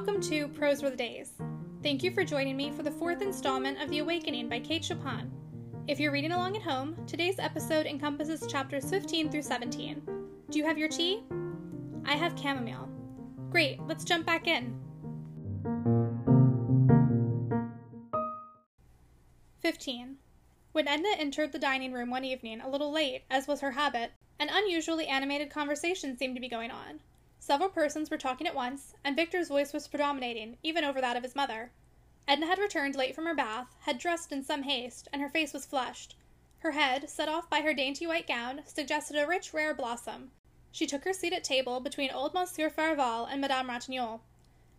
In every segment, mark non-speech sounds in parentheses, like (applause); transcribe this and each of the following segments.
welcome to Prose Were the Days. Thank you for joining me for the fourth installment of The Awakening by Kate Chopin. If you're reading along at home, today's episode encompasses chapters 15 through 17. Do you have your tea? I have chamomile. Great, let's jump back in. 15. When Edna entered the dining room one evening a little late, as was her habit, an unusually animated conversation seemed to be going on. Several persons were talking at once, and Victor's voice was predominating, even over that of his mother. Edna had returned late from her bath, had dressed in some haste, and her face was flushed. Her head, set off by her dainty white gown, suggested a rich, rare blossom. She took her seat at table between old Monsieur Farival and Madame Ratignolle.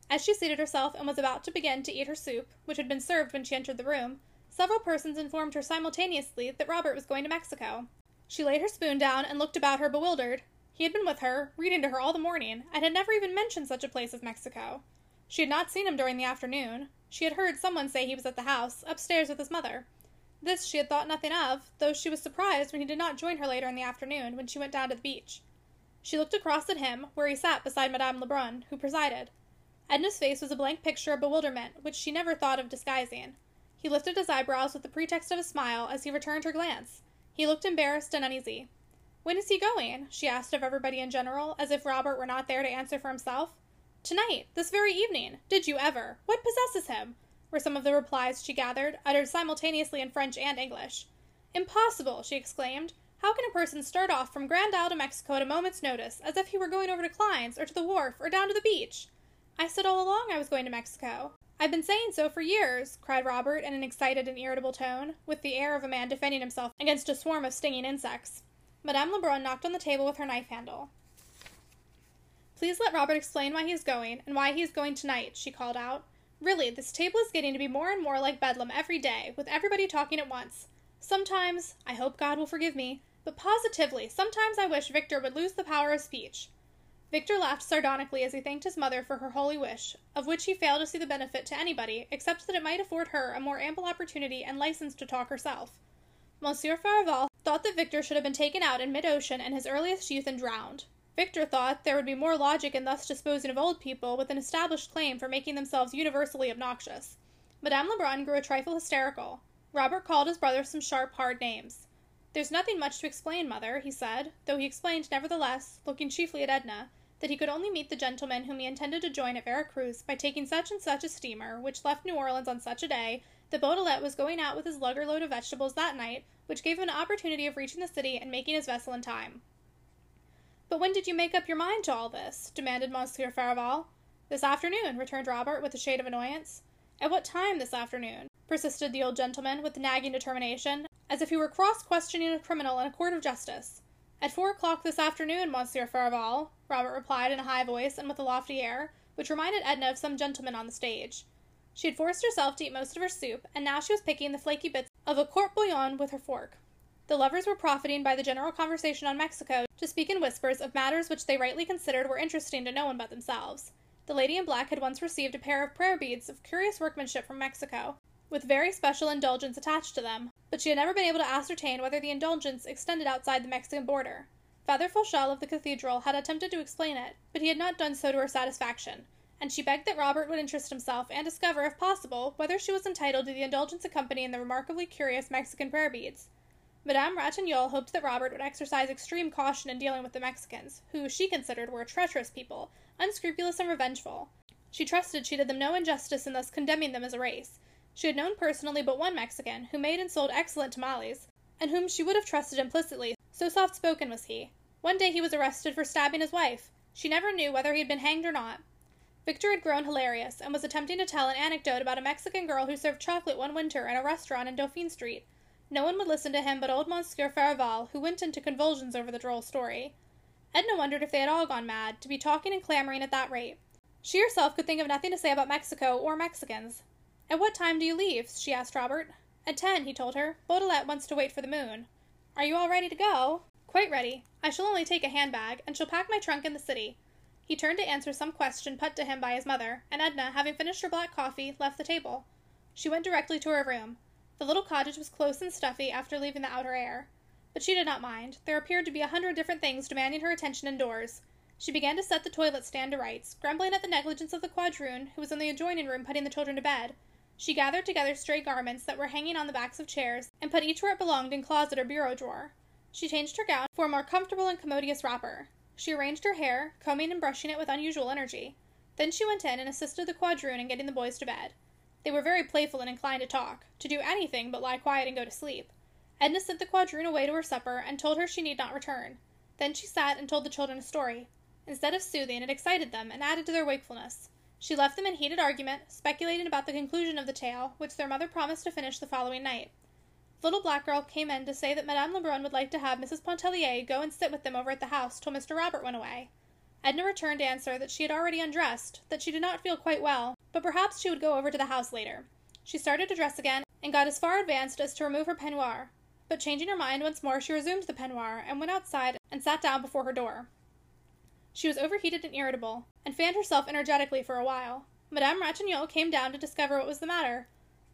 As she seated herself and was about to begin to eat her soup, which had been served when she entered the room, several persons informed her simultaneously that Robert was going to Mexico. She laid her spoon down and looked about her bewildered. He had been with her, reading to her all the morning, and had never even mentioned such a place as Mexico. She had not seen him during the afternoon. She had heard someone say he was at the house, upstairs with his mother. This she had thought nothing of, though she was surprised when he did not join her later in the afternoon when she went down to the beach. She looked across at him, where he sat beside Madame Lebrun, who presided. Edna's face was a blank picture of bewilderment, which she never thought of disguising. He lifted his eyebrows with the pretext of a smile as he returned her glance. He looked embarrassed and uneasy. When is he going? she asked of everybody in general, as if Robert were not there to answer for himself. Tonight, this very evening. Did you ever? What possesses him? were some of the replies she gathered, uttered simultaneously in French and English. Impossible! she exclaimed. How can a person start off from Grand Isle to Mexico at a moment's notice, as if he were going over to Klein's, or to the wharf, or down to the beach? I said all along I was going to Mexico. I've been saying so for years, cried Robert in an excited and irritable tone, with the air of a man defending himself against a swarm of stinging insects. Madame Lebrun knocked on the table with her knife handle. Please let Robert explain why he is going, and why he is going tonight, she called out. Really, this table is getting to be more and more like Bedlam every day, with everybody talking at once. Sometimes, I hope God will forgive me, but positively, sometimes I wish Victor would lose the power of speech. Victor laughed sardonically as he thanked his mother for her holy wish, of which he failed to see the benefit to anybody, except that it might afford her a more ample opportunity and license to talk herself. Monsieur Farival thought that Victor should have been taken out in mid ocean in his earliest youth and drowned. Victor thought there would be more logic in thus disposing of old people with an established claim for making themselves universally obnoxious. Madame Lebrun grew a trifle hysterical. Robert called his brother some sharp, hard names. There's nothing much to explain, mother, he said, though he explained nevertheless, looking chiefly at Edna, that he could only meet the gentleman whom he intended to join at Vera Cruz by taking such and such a steamer, which left New Orleans on such a day, that Beaudelet was going out with his lugger load of vegetables that night, which gave him an opportunity of reaching the city and making his vessel in time. But when did you make up your mind to all this? demanded Monsieur Farival. This afternoon, returned Robert with a shade of annoyance. At what time this afternoon? persisted the old gentleman with nagging determination, as if he were cross questioning a criminal in a court of justice. At four o'clock this afternoon, Monsieur Farival, Robert replied in a high voice and with a lofty air, which reminded Edna of some gentleman on the stage. She had forced herself to eat most of her soup, and now she was picking the flaky bits of a court bouillon with her fork. The lovers were profiting by the general conversation on Mexico to speak in whispers of matters which they rightly considered were interesting to no one but themselves. The lady in black had once received a pair of prayer beads of curious workmanship from Mexico, with very special indulgence attached to them, but she had never been able to ascertain whether the indulgence extended outside the Mexican border. Father Fochel of the cathedral had attempted to explain it, but he had not done so to her satisfaction, and she begged that Robert would interest himself and discover, if possible, whether she was entitled to the indulgence accompanying the remarkably curious Mexican prayer beads. Madame Ratignolle hoped that Robert would exercise extreme caution in dealing with the Mexicans, who she considered were a treacherous people, unscrupulous and revengeful. She trusted she did them no injustice in thus condemning them as a race. She had known personally but one Mexican, who made and sold excellent tamales, and whom she would have trusted implicitly, so soft spoken was he. One day he was arrested for stabbing his wife. She never knew whether he had been hanged or not. Victor had grown hilarious, and was attempting to tell an anecdote about a Mexican girl who served chocolate one winter in a restaurant in Dauphine Street. No one would listen to him but old Monsieur Farival, who went into convulsions over the droll story. Edna wondered if they had all gone mad, to be talking and clamoring at that rate. She herself could think of nothing to say about Mexico or Mexicans. At what time do you leave? she asked Robert. At ten, he told her. Beaudelet wants to wait for the moon. Are you all ready to go? Quite ready. I shall only take a handbag, and shall pack my trunk in the city. He turned to answer some question put to him by his mother, and Edna, having finished her black coffee, left the table. She went directly to her room. The little cottage was close and stuffy after leaving the outer air. But she did not mind. There appeared to be a hundred different things demanding her attention indoors. She began to set the toilet stand to rights, grumbling at the negligence of the quadroon, who was in the adjoining room putting the children to bed. She gathered together stray garments that were hanging on the backs of chairs, and put each where it belonged in closet or bureau drawer. She changed her gown for a more comfortable and commodious wrapper. She arranged her hair, combing and brushing it with unusual energy. Then she went in and assisted the quadroon in getting the boys to bed. They were very playful and inclined to talk, to do anything but lie quiet and go to sleep. Edna sent the quadroon away to her supper and told her she need not return. Then she sat and told the children a story. Instead of soothing, it excited them and added to their wakefulness. She left them in heated argument, speculating about the conclusion of the tale, which their mother promised to finish the following night. Little black girl came in to say that Madame Lebrun would like to have Mrs. Pontellier go and sit with them over at the house till Mr. Robert went away. Edna returned answer that she had already undressed, that she did not feel quite well, but perhaps she would go over to the house later. She started to dress again, and got as far advanced as to remove her peignoir, but changing her mind once more she resumed the peignoir, and went outside and sat down before her door. She was overheated and irritable, and fanned herself energetically for a while. Madame Ratignolle came down to discover what was the matter.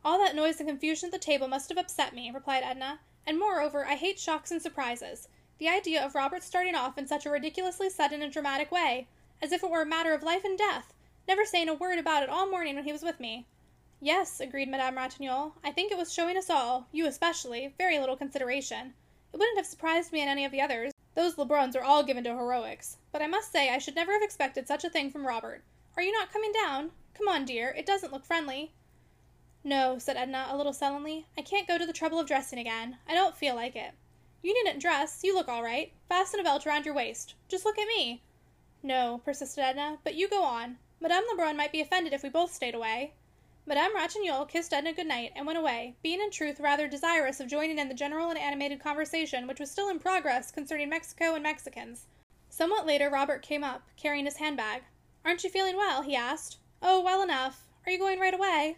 All that noise and confusion at the table must have upset me, replied Edna, and moreover I hate shocks and surprises. The idea of Robert starting off in such a ridiculously sudden and dramatic way, as if it were a matter of life and death, never saying a word about it all morning when he was with me. Yes, agreed Madame Ratignolle, I think it was showing us all, you especially, very little consideration. It wouldn't have surprised me in any of the others. Those Lebruns are all given to heroics. But I must say I should never have expected such a thing from Robert. Are you not coming down? Come on, dear, it doesn't look friendly. No, said Edna, a little sullenly. I can't go to the trouble of dressing again. I don't feel like it. You needn't dress. You look all right. Fasten a belt around your waist. Just look at me. No, persisted Edna, but you go on. Madame Lebrun might be offended if we both stayed away. Madame Ratignolle kissed Edna good night and went away, being in truth rather desirous of joining in the general and animated conversation which was still in progress concerning Mexico and Mexicans. Somewhat later Robert came up, carrying his handbag. Aren't you feeling well? he asked. Oh, well enough. Are you going right away?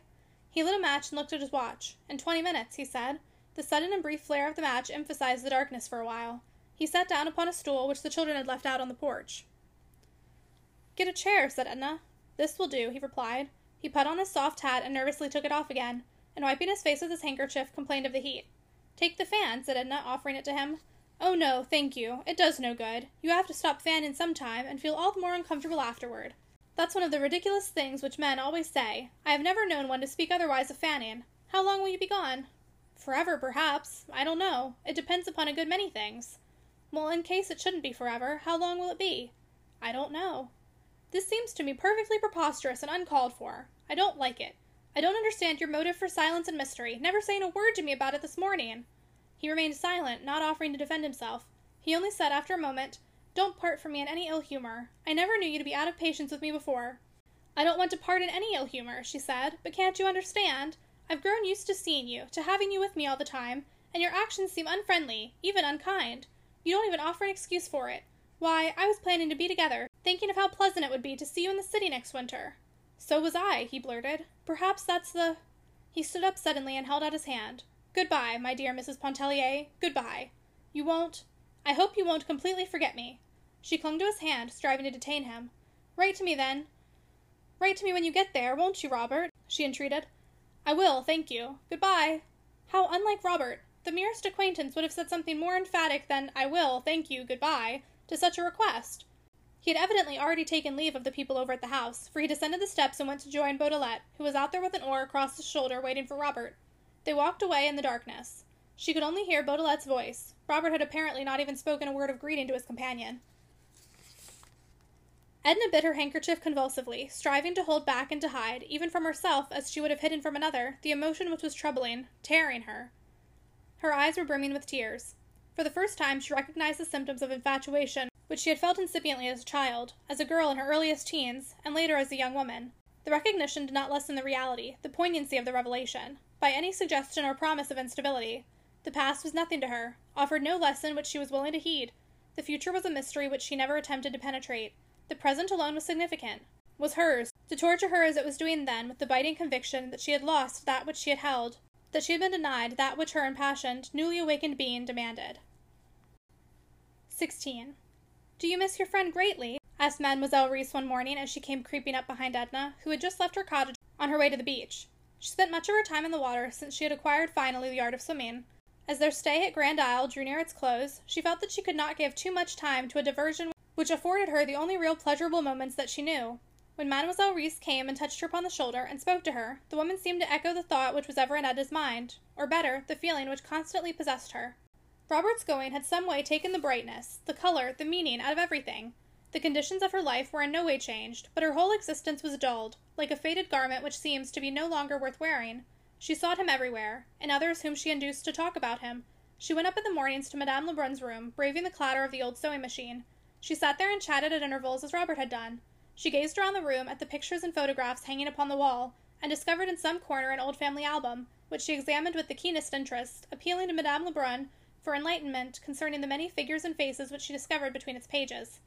He lit a match and looked at his watch. In twenty minutes, he said. The sudden and brief flare of the match emphasized the darkness for a while. He sat down upon a stool which the children had left out on the porch. Get a chair, said Edna. This will do, he replied. He put on his soft hat and nervously took it off again, and wiping his face with his handkerchief, complained of the heat. Take the fan, said Edna, offering it to him. Oh no, thank you. It does no good. You have to stop fanning some time, and feel all the more uncomfortable afterward. That's one of the ridiculous things which men always say. I have never known one to speak otherwise of fanning. How long will you be gone? Forever, perhaps. I don't know. It depends upon a good many things. Well, in case it shouldn't be forever, how long will it be? I don't know. This seems to me perfectly preposterous and uncalled for. I don't like it. I don't understand your motive for silence and mystery, never saying a word to me about it this morning. He remained silent, not offering to defend himself. He only said after a moment, don't part from me in any ill humor. I never knew you to be out of patience with me before. I don't want to part in any ill humor, she said, but can't you understand? I've grown used to seeing you, to having you with me all the time, and your actions seem unfriendly, even unkind. You don't even offer an excuse for it. Why, I was planning to be together, thinking of how pleasant it would be to see you in the city next winter. So was I, he blurted. Perhaps that's the. He stood up suddenly and held out his hand. Goodbye, my dear Mrs. Pontellier. Goodbye. You won't. I hope you won't completely forget me. She clung to his hand, striving to detain him. Write to me then. Write to me when you get there, won't you, Robert? she entreated. I will, thank you. Goodbye. How unlike Robert. The merest acquaintance would have said something more emphatic than I will, thank you, goodbye, to such a request. He had evidently already taken leave of the people over at the house, for he descended the steps and went to join Beaudelet, who was out there with an oar across his shoulder waiting for Robert. They walked away in the darkness. She could only hear Beaudelet's voice. Robert had apparently not even spoken a word of greeting to his companion. Edna bit her handkerchief convulsively, striving to hold back and to hide, even from herself as she would have hidden from another, the emotion which was troubling, tearing her. Her eyes were brimming with tears. For the first time she recognized the symptoms of infatuation which she had felt incipiently as a child, as a girl in her earliest teens, and later as a young woman. The recognition did not lessen the reality, the poignancy of the revelation, by any suggestion or promise of instability. The past was nothing to her, offered no lesson which she was willing to heed. The future was a mystery which she never attempted to penetrate. The present alone was significant, was hers, to torture her as it was doing then with the biting conviction that she had lost that which she had held, that she had been denied that which her impassioned, newly awakened being demanded. 16. Do you miss your friend greatly? asked Mademoiselle Reisz one morning as she came creeping up behind Edna, who had just left her cottage on her way to the beach. She spent much of her time in the water since she had acquired finally the art of swimming. As their stay at Grand Isle drew near its close, she felt that she could not give too much time to a diversion which afforded her the only real pleasurable moments that she knew. When Mademoiselle Reisz came and touched her upon the shoulder and spoke to her, the woman seemed to echo the thought which was ever in Edna's mind, or better, the feeling which constantly possessed her. Robert's going had some way taken the brightness, the color, the meaning out of everything. The conditions of her life were in no way changed, but her whole existence was dulled, like a faded garment which seems to be no longer worth wearing. She sought him everywhere, and others whom she induced to talk about him. She went up in the mornings to Madame Lebrun's room, braving the clatter of the old sewing machine. She sat there and chatted at intervals as Robert had done. She gazed around the room at the pictures and photographs hanging upon the wall, and discovered in some corner an old family album, which she examined with the keenest interest, appealing to Madame Lebrun for enlightenment concerning the many figures and faces which she discovered between its pages.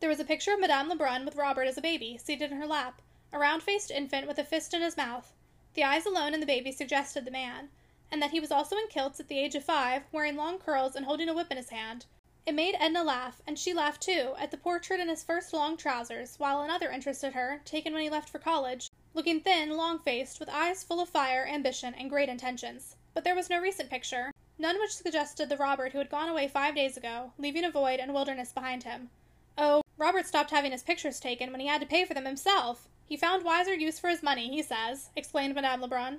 There was a picture of Madame Lebrun with Robert as a baby, seated in her lap, a round faced infant with a fist in his mouth. The eyes alone in the baby suggested the man, and that he was also in kilts at the age of five, wearing long curls and holding a whip in his hand. It made Edna laugh, and she laughed too, at the portrait in his first long trousers, while another interested her, taken when he left for college, looking thin, long faced, with eyes full of fire, ambition, and great intentions. But there was no recent picture, none which suggested the Robert who had gone away five days ago, leaving a void and wilderness behind him. Oh, Robert stopped having his pictures taken when he had to pay for them himself. He found wiser use for his money, he says, explained Madame Lebrun.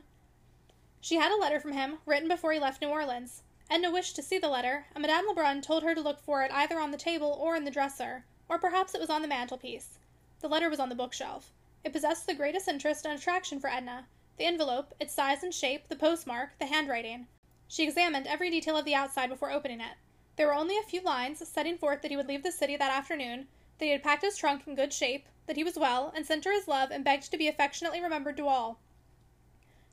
She had a letter from him, written before he left New Orleans. Edna wished to see the letter, and Madame Lebrun told her to look for it either on the table or in the dresser, or perhaps it was on the mantelpiece. The letter was on the bookshelf. It possessed the greatest interest and attraction for Edna the envelope, its size and shape, the postmark, the handwriting. She examined every detail of the outside before opening it. There were only a few lines setting forth that he would leave the city that afternoon, that he had packed his trunk in good shape, that he was well, and sent her his love and begged to be affectionately remembered to all.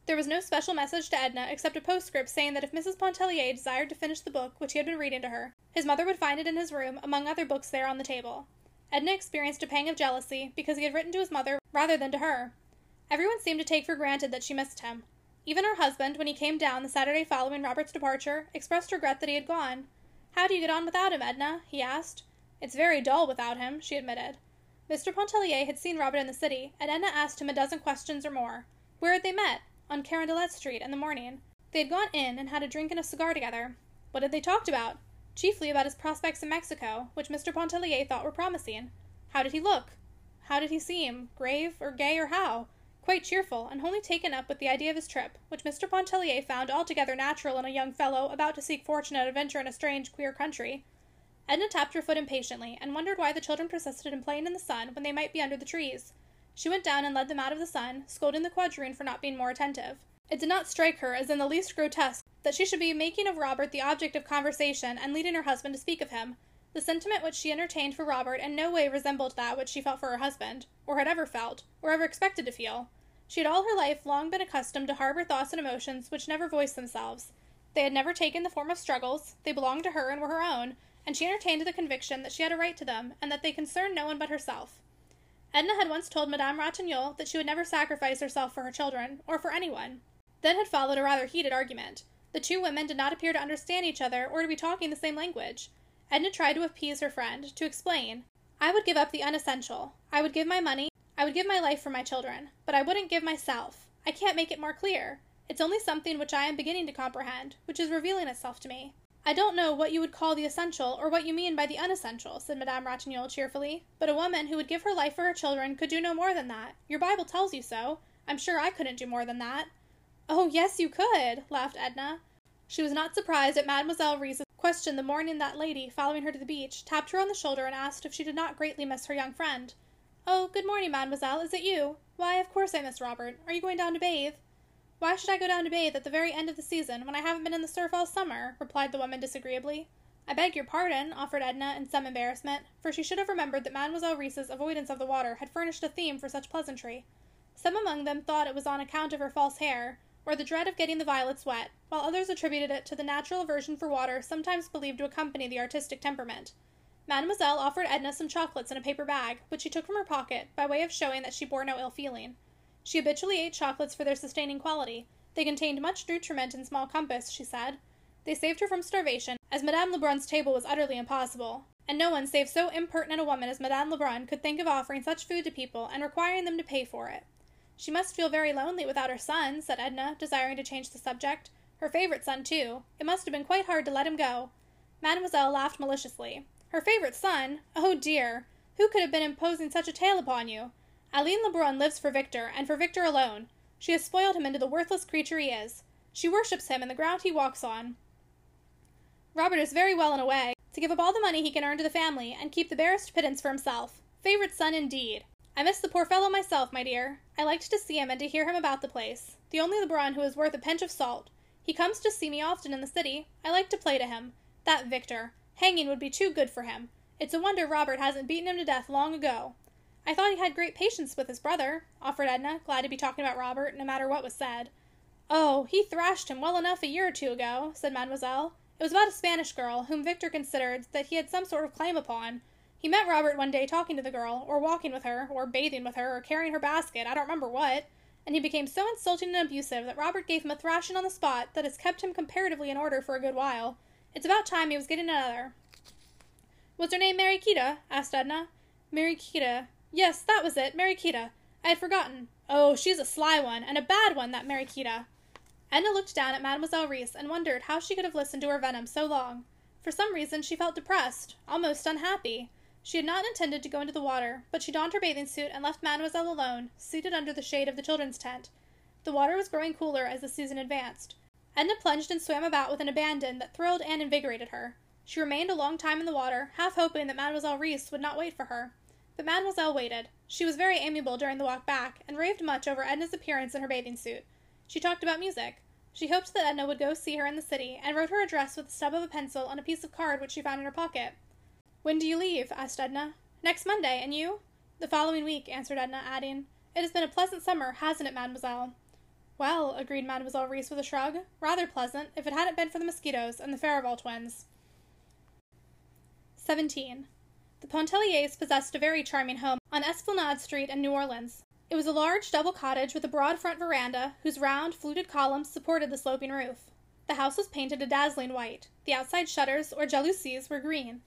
There was no special message to Edna except a postscript saying that if Mrs. Pontellier desired to finish the book which he had been reading to her, his mother would find it in his room among other books there on the table. Edna experienced a pang of jealousy because he had written to his mother rather than to her. Everyone seemed to take for granted that she missed him. Even her husband, when he came down the Saturday following Robert's departure, expressed regret that he had gone. How do you get on without him, Edna? he asked. It's very dull without him, she admitted. Mr. Pontellier had seen Robert in the city, and Edna asked him a dozen questions or more. Where had they met? On Carondelet Street in the morning. They had gone in and had a drink and a cigar together. What had they talked about? Chiefly about his prospects in Mexico, which Mr. Pontellier thought were promising. How did he look? How did he seem? Grave, or gay, or how? Quite cheerful, and wholly taken up with the idea of his trip, which Mr. Pontellier found altogether natural in a young fellow about to seek fortune and adventure in a strange, queer country. Edna tapped her foot impatiently, and wondered why the children persisted in playing in the sun when they might be under the trees. She went down and led them out of the sun, scolding the quadroon for not being more attentive. It did not strike her as in the least grotesque that she should be making of Robert the object of conversation and leading her husband to speak of him. The sentiment which she entertained for Robert in no way resembled that which she felt for her husband, or had ever felt, or ever expected to feel. She had all her life long been accustomed to harbor thoughts and emotions which never voiced themselves. They had never taken the form of struggles, they belonged to her and were her own, and she entertained the conviction that she had a right to them, and that they concerned no one but herself. Edna had once told Madame Ratignolle that she would never sacrifice herself for her children, or for anyone. Then had followed a rather heated argument. The two women did not appear to understand each other or to be talking the same language. Edna tried to appease her friend, to explain. I would give up the unessential. I would give my money. I would give my life for my children. But I wouldn't give myself. I can't make it more clear. It's only something which I am beginning to comprehend, which is revealing itself to me. I don't know what you would call the essential, or what you mean by the unessential, said Madame Ratignolle cheerfully, but a woman who would give her life for her children could do no more than that. Your Bible tells you so. I'm sure I couldn't do more than that. Oh, yes, you could, laughed Edna. She was not surprised at Mademoiselle Reisz's question the morning that lady, following her to the beach, tapped her on the shoulder and asked if she did not greatly miss her young friend. Oh, good morning, mademoiselle. Is it you? Why, of course I miss Robert. Are you going down to bathe? Why should I go down to bathe at the very end of the season when I haven't been in the surf all summer? replied the woman disagreeably. I beg your pardon, offered Edna in some embarrassment, for she should have remembered that Mademoiselle Reisz's avoidance of the water had furnished a theme for such pleasantry. Some among them thought it was on account of her false hair, or the dread of getting the violets wet, while others attributed it to the natural aversion for water sometimes believed to accompany the artistic temperament. Mademoiselle offered Edna some chocolates in a paper bag, which she took from her pocket, by way of showing that she bore no ill feeling. She habitually ate chocolates for their sustaining quality. They contained much nutriment in small compass, she said. They saved her from starvation, as Madame Lebrun's table was utterly impossible, and no one save so impertinent a woman as Madame Lebrun could think of offering such food to people and requiring them to pay for it. She must feel very lonely without her son, said Edna, desiring to change the subject. Her favorite son, too. It must have been quite hard to let him go. Mademoiselle laughed maliciously. Her favorite son? Oh dear! Who could have been imposing such a tale upon you? Aline Lebrun lives for Victor, and for Victor alone. She has spoiled him into the worthless creature he is. She worships him and the ground he walks on. Robert is very well in a way, to give up all the money he can earn to the family, and keep the barest pittance for himself. Favorite son, indeed! I miss the poor fellow myself, my dear. I liked to see him and to hear him about the place. The only Lebrun who is worth a pinch of salt. He comes to see me often in the city. I like to play to him. That Victor. Hanging would be too good for him. It's a wonder Robert hasn't beaten him to death long ago. I thought he had great patience with his brother, offered Edna, glad to be talking about Robert, no matter what was said. Oh, he thrashed him well enough a year or two ago, said Mademoiselle. It was about a Spanish girl, whom Victor considered that he had some sort of claim upon. He met Robert one day talking to the girl, or walking with her, or bathing with her, or carrying her basket, I don't remember what, and he became so insulting and abusive that Robert gave him a thrashing on the spot that has kept him comparatively in order for a good while. It's about time he was getting another. Was her name Mariquita? asked Edna. Mariquita. Yes, that was it, Mariquita. I had forgotten. Oh, she's a sly one, and a bad one, that Mariquita. Edna looked down at Mademoiselle Reisz and wondered how she could have listened to her venom so long. For some reason she felt depressed, almost unhappy. She had not intended to go into the water, but she donned her bathing suit and left Mademoiselle alone, seated under the shade of the children's tent. The water was growing cooler as the season advanced. Edna plunged and swam about with an abandon that thrilled and invigorated her. She remained a long time in the water, half hoping that Mademoiselle Reisz would not wait for her. But Mademoiselle waited. She was very amiable during the walk back, and raved much over Edna's appearance in her bathing suit. She talked about music. She hoped that Edna would go see her in the city, and wrote her address with the stub of a pencil on a piece of card which she found in her pocket. When do you leave? asked Edna. Next Monday, and you? The following week, answered Edna, adding, It has been a pleasant summer, hasn't it, mademoiselle? Well, agreed Mademoiselle Reisz with a shrug, rather pleasant, if it hadn't been for the mosquitoes and the Farival twins. 17. The Pontelliers possessed a very charming home on Esplanade Street in New Orleans. It was a large double cottage with a broad front veranda, whose round, fluted columns supported the sloping roof. The house was painted a dazzling white. The outside shutters, or jalousies, were green.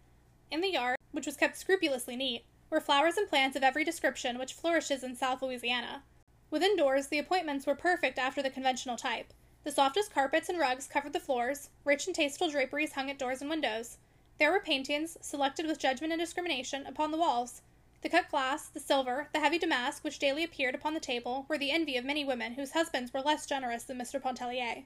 In the yard, which was kept scrupulously neat, were flowers and plants of every description which flourishes in South Louisiana. Within doors, the appointments were perfect after the conventional type. The softest carpets and rugs covered the floors, rich and tasteful draperies hung at doors and windows. There were paintings, selected with judgment and discrimination, upon the walls. The cut glass, the silver, the heavy damask which daily appeared upon the table were the envy of many women whose husbands were less generous than Mr. Pontellier.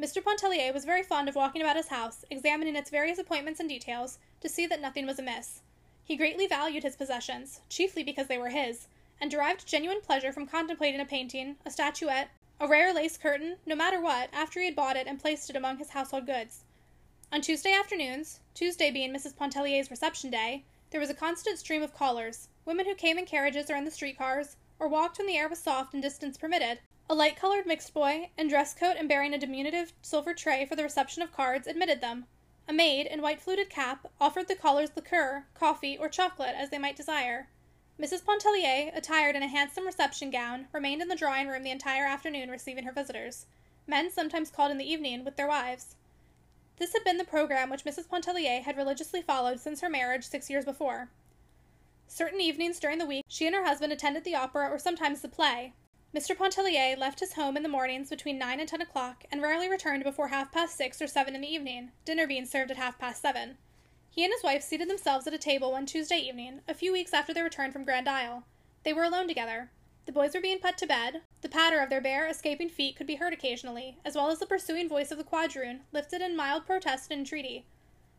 Mr. Pontellier was very fond of walking about his house, examining its various appointments and details, to see that nothing was amiss. He greatly valued his possessions, chiefly because they were his, and derived genuine pleasure from contemplating a painting, a statuette, a rare lace curtain, no matter what, after he had bought it and placed it among his household goods. On Tuesday afternoons, Tuesday being Mrs. Pontellier's reception day, there was a constant stream of callers, women who came in carriages or in the streetcars, or walked when the air was soft and distance permitted. A light colored mixed boy, in dress coat and bearing a diminutive silver tray for the reception of cards, admitted them. A maid, in white fluted cap, offered the callers liqueur, coffee, or chocolate, as they might desire. Mrs. Pontellier, attired in a handsome reception gown, remained in the drawing room the entire afternoon receiving her visitors. Men sometimes called in the evening with their wives. This had been the program which Mrs. Pontellier had religiously followed since her marriage six years before. Certain evenings during the week she and her husband attended the opera or sometimes the play. Mr. Pontellier left his home in the mornings between nine and ten o'clock, and rarely returned before half past six or seven in the evening, dinner being served at half past seven. He and his wife seated themselves at a table one Tuesday evening, a few weeks after their return from Grand Isle. They were alone together. The boys were being put to bed. The patter of their bare, escaping feet could be heard occasionally, as well as the pursuing voice of the quadroon, lifted in mild protest and entreaty.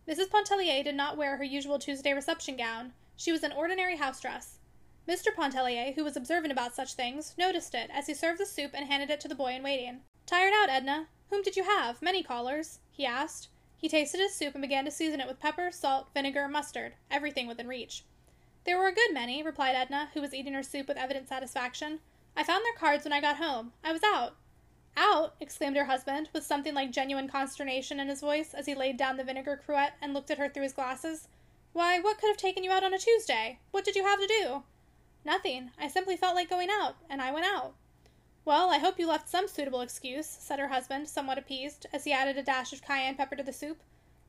Mrs. Pontellier did not wear her usual Tuesday reception gown. She was in ordinary house dress. Mr. Pontellier, who was observant about such things, noticed it as he served the soup and handed it to the boy in waiting. Tired out, Edna? Whom did you have? Many callers? he asked. He tasted his soup and began to season it with pepper, salt, vinegar, mustard, everything within reach. There were a good many, replied Edna, who was eating her soup with evident satisfaction. I found their cards when I got home. I was out. Out! exclaimed her husband, with something like genuine consternation in his voice as he laid down the vinegar cruet and looked at her through his glasses. Why, what could have taken you out on a Tuesday? What did you have to do? Nothing. I simply felt like going out, and I went out. Well, I hope you left some suitable excuse, said her husband, somewhat appeased, as he added a dash of cayenne pepper to the soup.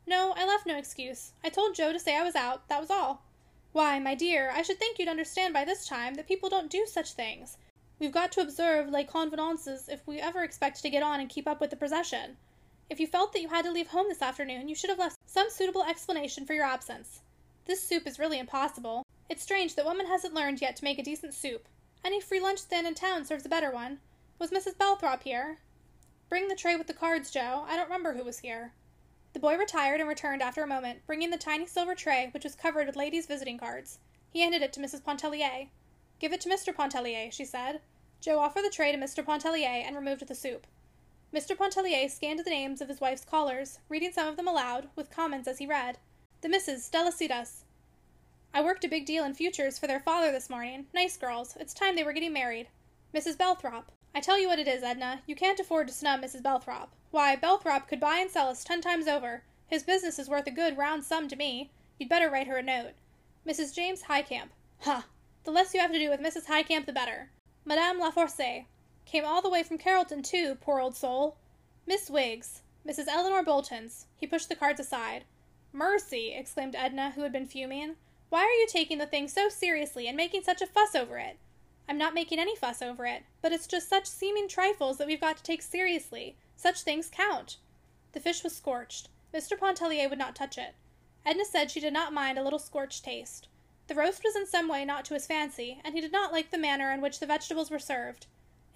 No, I left no excuse. I told Joe to say I was out, that was all. Why, my dear, I should think you'd understand by this time that people don't do such things. We've got to observe les convenances if we ever expect to get on and keep up with the procession. If you felt that you had to leave home this afternoon, you should have left some suitable explanation for your absence. This soup is really impossible. It's strange that woman hasn't learned yet to make a decent soup. Any free lunch stand in town serves a better one. Was Mrs. Belthrop here? Bring the tray with the cards, Joe. I don't remember who was here. The boy retired and returned after a moment, bringing the tiny silver tray which was covered with ladies' visiting cards. He handed it to Mrs. Pontellier. Give it to Mr. Pontellier, she said. Joe offered the tray to Mr. Pontellier and removed the soup. Mr. Pontellier scanned the names of his wife's callers, reading some of them aloud, with comments as he read. The Misses Delasidas. I worked a big deal in futures for their father this morning. Nice girls. It's time they were getting married. Mrs. Belthrop. I tell you what it is, Edna, you can't afford to snub Mrs. Belthrop. Why, Belthrop could buy and sell us ten times over. His business is worth a good round sum to me. You'd better write her a note. Mrs. James Highcamp. Ha! The less you have to do with Mrs. Highcamp, the better. Madame Laforce. Came all the way from Carrollton, too, poor old soul. Miss Wiggs. Mrs. Eleanor Boltons. He pushed the cards aside. Mercy! exclaimed Edna, who had been fuming. Why are you taking the thing so seriously and making such a fuss over it? I'm not making any fuss over it, but it's just such seeming trifles that we've got to take seriously. Such things count. The fish was scorched. Mr. Pontellier would not touch it. Edna said she did not mind a little scorched taste. The roast was in some way not to his fancy, and he did not like the manner in which the vegetables were served.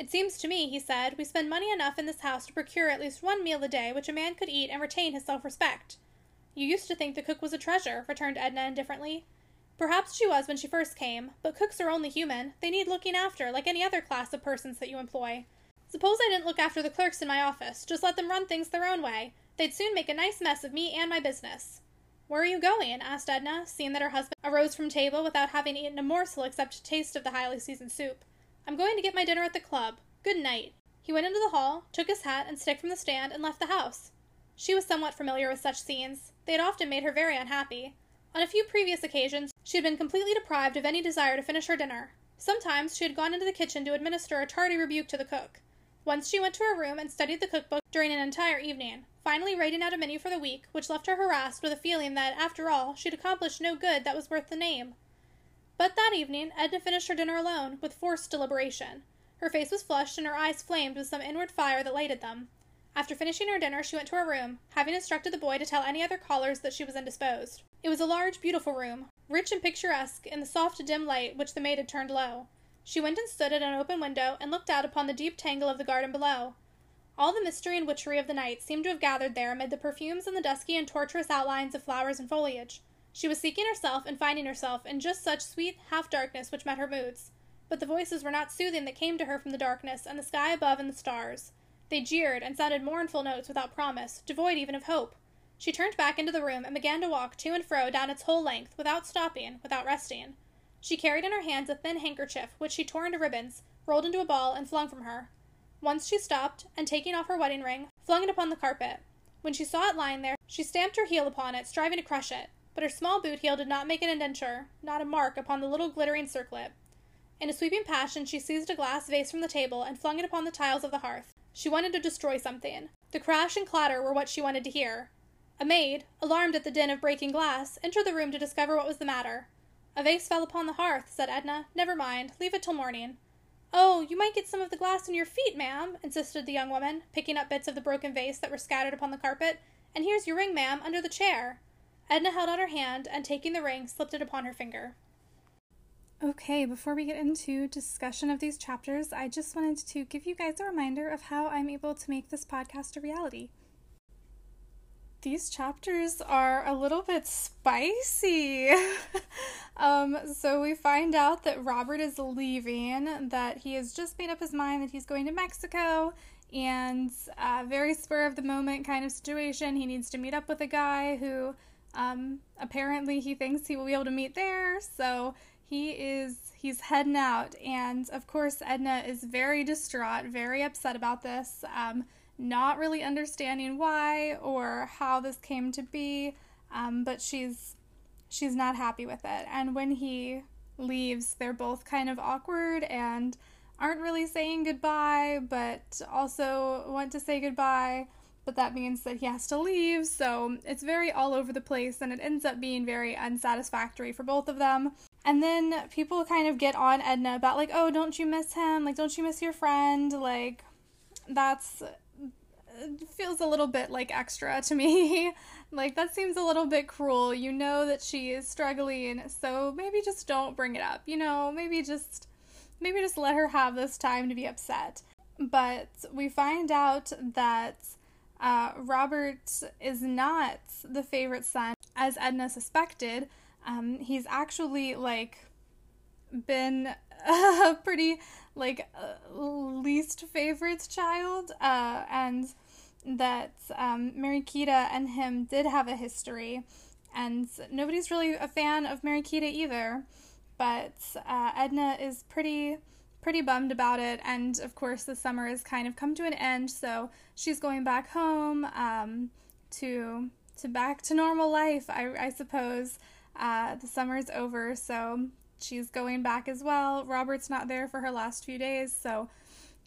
It seems to me, he said, we spend money enough in this house to procure at least one meal a day which a man could eat and retain his self respect. You used to think the cook was a treasure, returned Edna indifferently. Perhaps she was when she first came, but cooks are only human. They need looking after, like any other class of persons that you employ. Suppose I didn't look after the clerks in my office, just let them run things their own way. They'd soon make a nice mess of me and my business. Where are you going? asked Edna, seeing that her husband arose from table without having eaten a morsel except a taste of the highly seasoned soup. I'm going to get my dinner at the club. Good night. He went into the hall, took his hat and stick from the stand, and left the house. She was somewhat familiar with such scenes. They had often made her very unhappy. On a few previous occasions, she had been completely deprived of any desire to finish her dinner. Sometimes she had gone into the kitchen to administer a tardy rebuke to the cook. Once she went to her room and studied the cookbook during an entire evening, finally writing out a menu for the week, which left her harassed with a feeling that, after all, she had accomplished no good that was worth the name. But that evening, Edna finished her dinner alone, with forced deliberation. Her face was flushed and her eyes flamed with some inward fire that lighted them. After finishing her dinner, she went to her room, having instructed the boy to tell any other callers that she was indisposed. It was a large, beautiful room, rich and picturesque in the soft, dim light which the maid had turned low. She went and stood at an open window and looked out upon the deep tangle of the garden below. All the mystery and witchery of the night seemed to have gathered there amid the perfumes and the dusky and tortuous outlines of flowers and foliage. She was seeking herself and finding herself in just such sweet half darkness which met her moods. But the voices were not soothing that came to her from the darkness and the sky above and the stars. They jeered and sounded mournful notes without promise, devoid even of hope. She turned back into the room and began to walk to and fro down its whole length, without stopping, without resting. She carried in her hands a thin handkerchief, which she tore into ribbons, rolled into a ball, and flung from her. Once she stopped, and taking off her wedding ring, flung it upon the carpet. When she saw it lying there, she stamped her heel upon it, striving to crush it, but her small boot heel did not make an indenture, not a mark upon the little glittering circlet. In a sweeping passion, she seized a glass vase from the table and flung it upon the tiles of the hearth. She wanted to destroy something. The crash and clatter were what she wanted to hear. A maid, alarmed at the din of breaking glass, entered the room to discover what was the matter. A vase fell upon the hearth, said Edna. Never mind. Leave it till morning. Oh, you might get some of the glass on your feet, ma'am, insisted the young woman, picking up bits of the broken vase that were scattered upon the carpet. And here's your ring, ma'am, under the chair. Edna held out her hand and, taking the ring, slipped it upon her finger. Okay, before we get into discussion of these chapters, I just wanted to give you guys a reminder of how I'm able to make this podcast a reality. These chapters are a little bit spicy. (laughs) um, so we find out that Robert is leaving, that he has just made up his mind that he's going to Mexico, and uh, very spur of the moment kind of situation. He needs to meet up with a guy who um, apparently he thinks he will be able to meet there. So he is he's heading out and of course edna is very distraught very upset about this um, not really understanding why or how this came to be um, but she's she's not happy with it and when he leaves they're both kind of awkward and aren't really saying goodbye but also want to say goodbye but that means that he has to leave so it's very all over the place and it ends up being very unsatisfactory for both of them and then people kind of get on Edna about, like, oh, don't you miss him? Like, don't you miss your friend? Like, that's feels a little bit like extra to me. (laughs) like, that seems a little bit cruel. You know that she is struggling, so maybe just don't bring it up. You know, maybe just. Maybe just let her have this time to be upset. But we find out that uh, Robert is not the favorite son, as Edna suspected. Um, he's actually like been (laughs) a pretty like uh, least favorite child, uh, and that um, and him did have a history, and nobody's really a fan of Mariquita either. But uh, Edna is pretty pretty bummed about it, and of course the summer has kind of come to an end, so she's going back home um, to to back to normal life, I, I suppose. Uh, the summer's over, so she's going back as well. Robert's not there for her last few days, so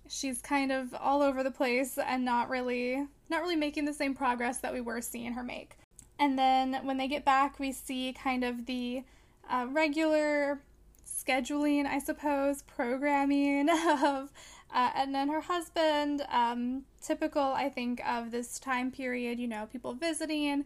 she's kind of all over the place and not really not really making the same progress that we were seeing her make. And then when they get back, we see kind of the uh, regular scheduling, I suppose, programming (laughs) of uh, Edna and her husband. Um, typical, I think, of this time period. You know, people visiting,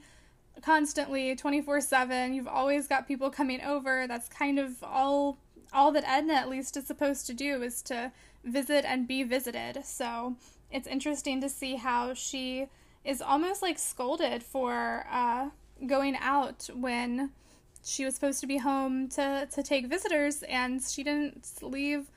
constantly 24/7. You've always got people coming over. That's kind of all all that Edna at least is supposed to do is to visit and be visited. So, it's interesting to see how she is almost like scolded for uh, going out when she was supposed to be home to, to take visitors and she didn't leave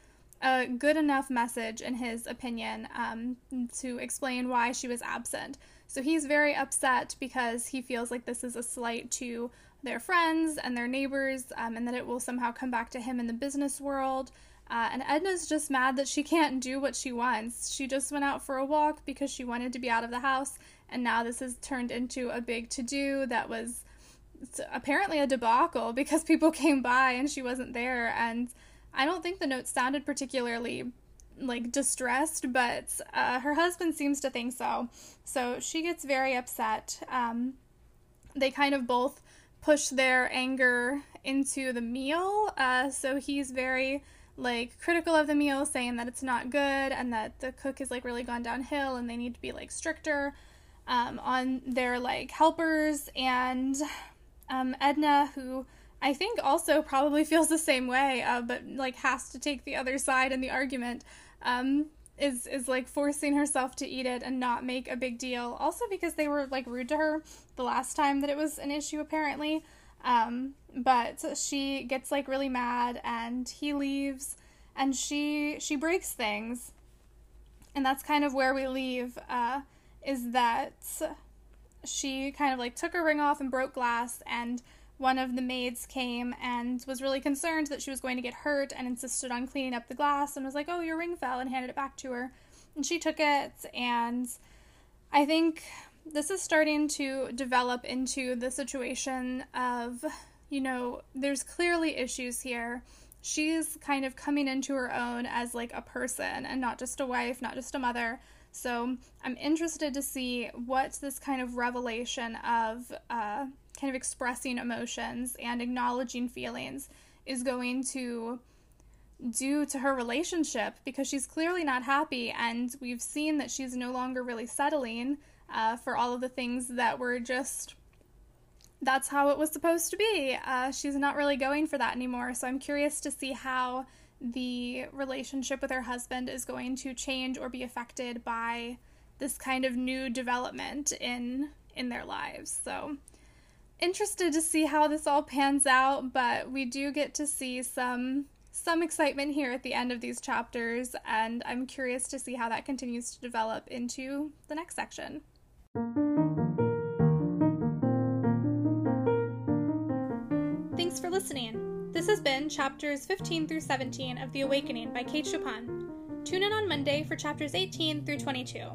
a good enough message in his opinion um, to explain why she was absent. So he's very upset because he feels like this is a slight to their friends and their neighbors, um, and that it will somehow come back to him in the business world. Uh, and Edna's just mad that she can't do what she wants. She just went out for a walk because she wanted to be out of the house, and now this has turned into a big to do that was apparently a debacle because (laughs) people came by and she wasn't there. And I don't think the note sounded particularly like distressed, but uh, her husband seems to think so. So she gets very upset. Um, they kind of both push their anger into the meal. Uh, so he's very like critical of the meal, saying that it's not good and that the cook has like really gone downhill and they need to be like stricter um, on their like helpers. And um, Edna, who I think also probably (laughs) feels the same way, uh, but like has to take the other side in the argument. Um, is is like forcing herself to eat it and not make a big deal. Also because they were like rude to her the last time that it was an issue apparently. Um, but she gets like really mad and he leaves and she she breaks things. And that's kind of where we leave uh, is that she kind of like took her ring off and broke glass and one of the maids came and was really concerned that she was going to get hurt and insisted on cleaning up the glass and was like, "Oh, your ring fell," and handed it back to her. And she took it and I think this is starting to develop into the situation of, you know, there's clearly issues here. She's kind of coming into her own as like a person and not just a wife, not just a mother. So I'm interested to see what this kind of revelation of uh, kind of expressing emotions and acknowledging feelings is going to do to her relationship because she's clearly not happy and we've seen that she's no longer really settling uh, for all of the things that were just that's how it was supposed to be uh, she's not really going for that anymore so i'm curious to see how the relationship with her husband is going to change or be affected by this kind of new development in in their lives. So interested to see how this all pans out, but we do get to see some some excitement here at the end of these chapters and I'm curious to see how that continues to develop into the next section. Thanks for listening. This has been chapters 15 through 17 of The Awakening by Kate Chopin. Tune in on Monday for chapters 18 through 22.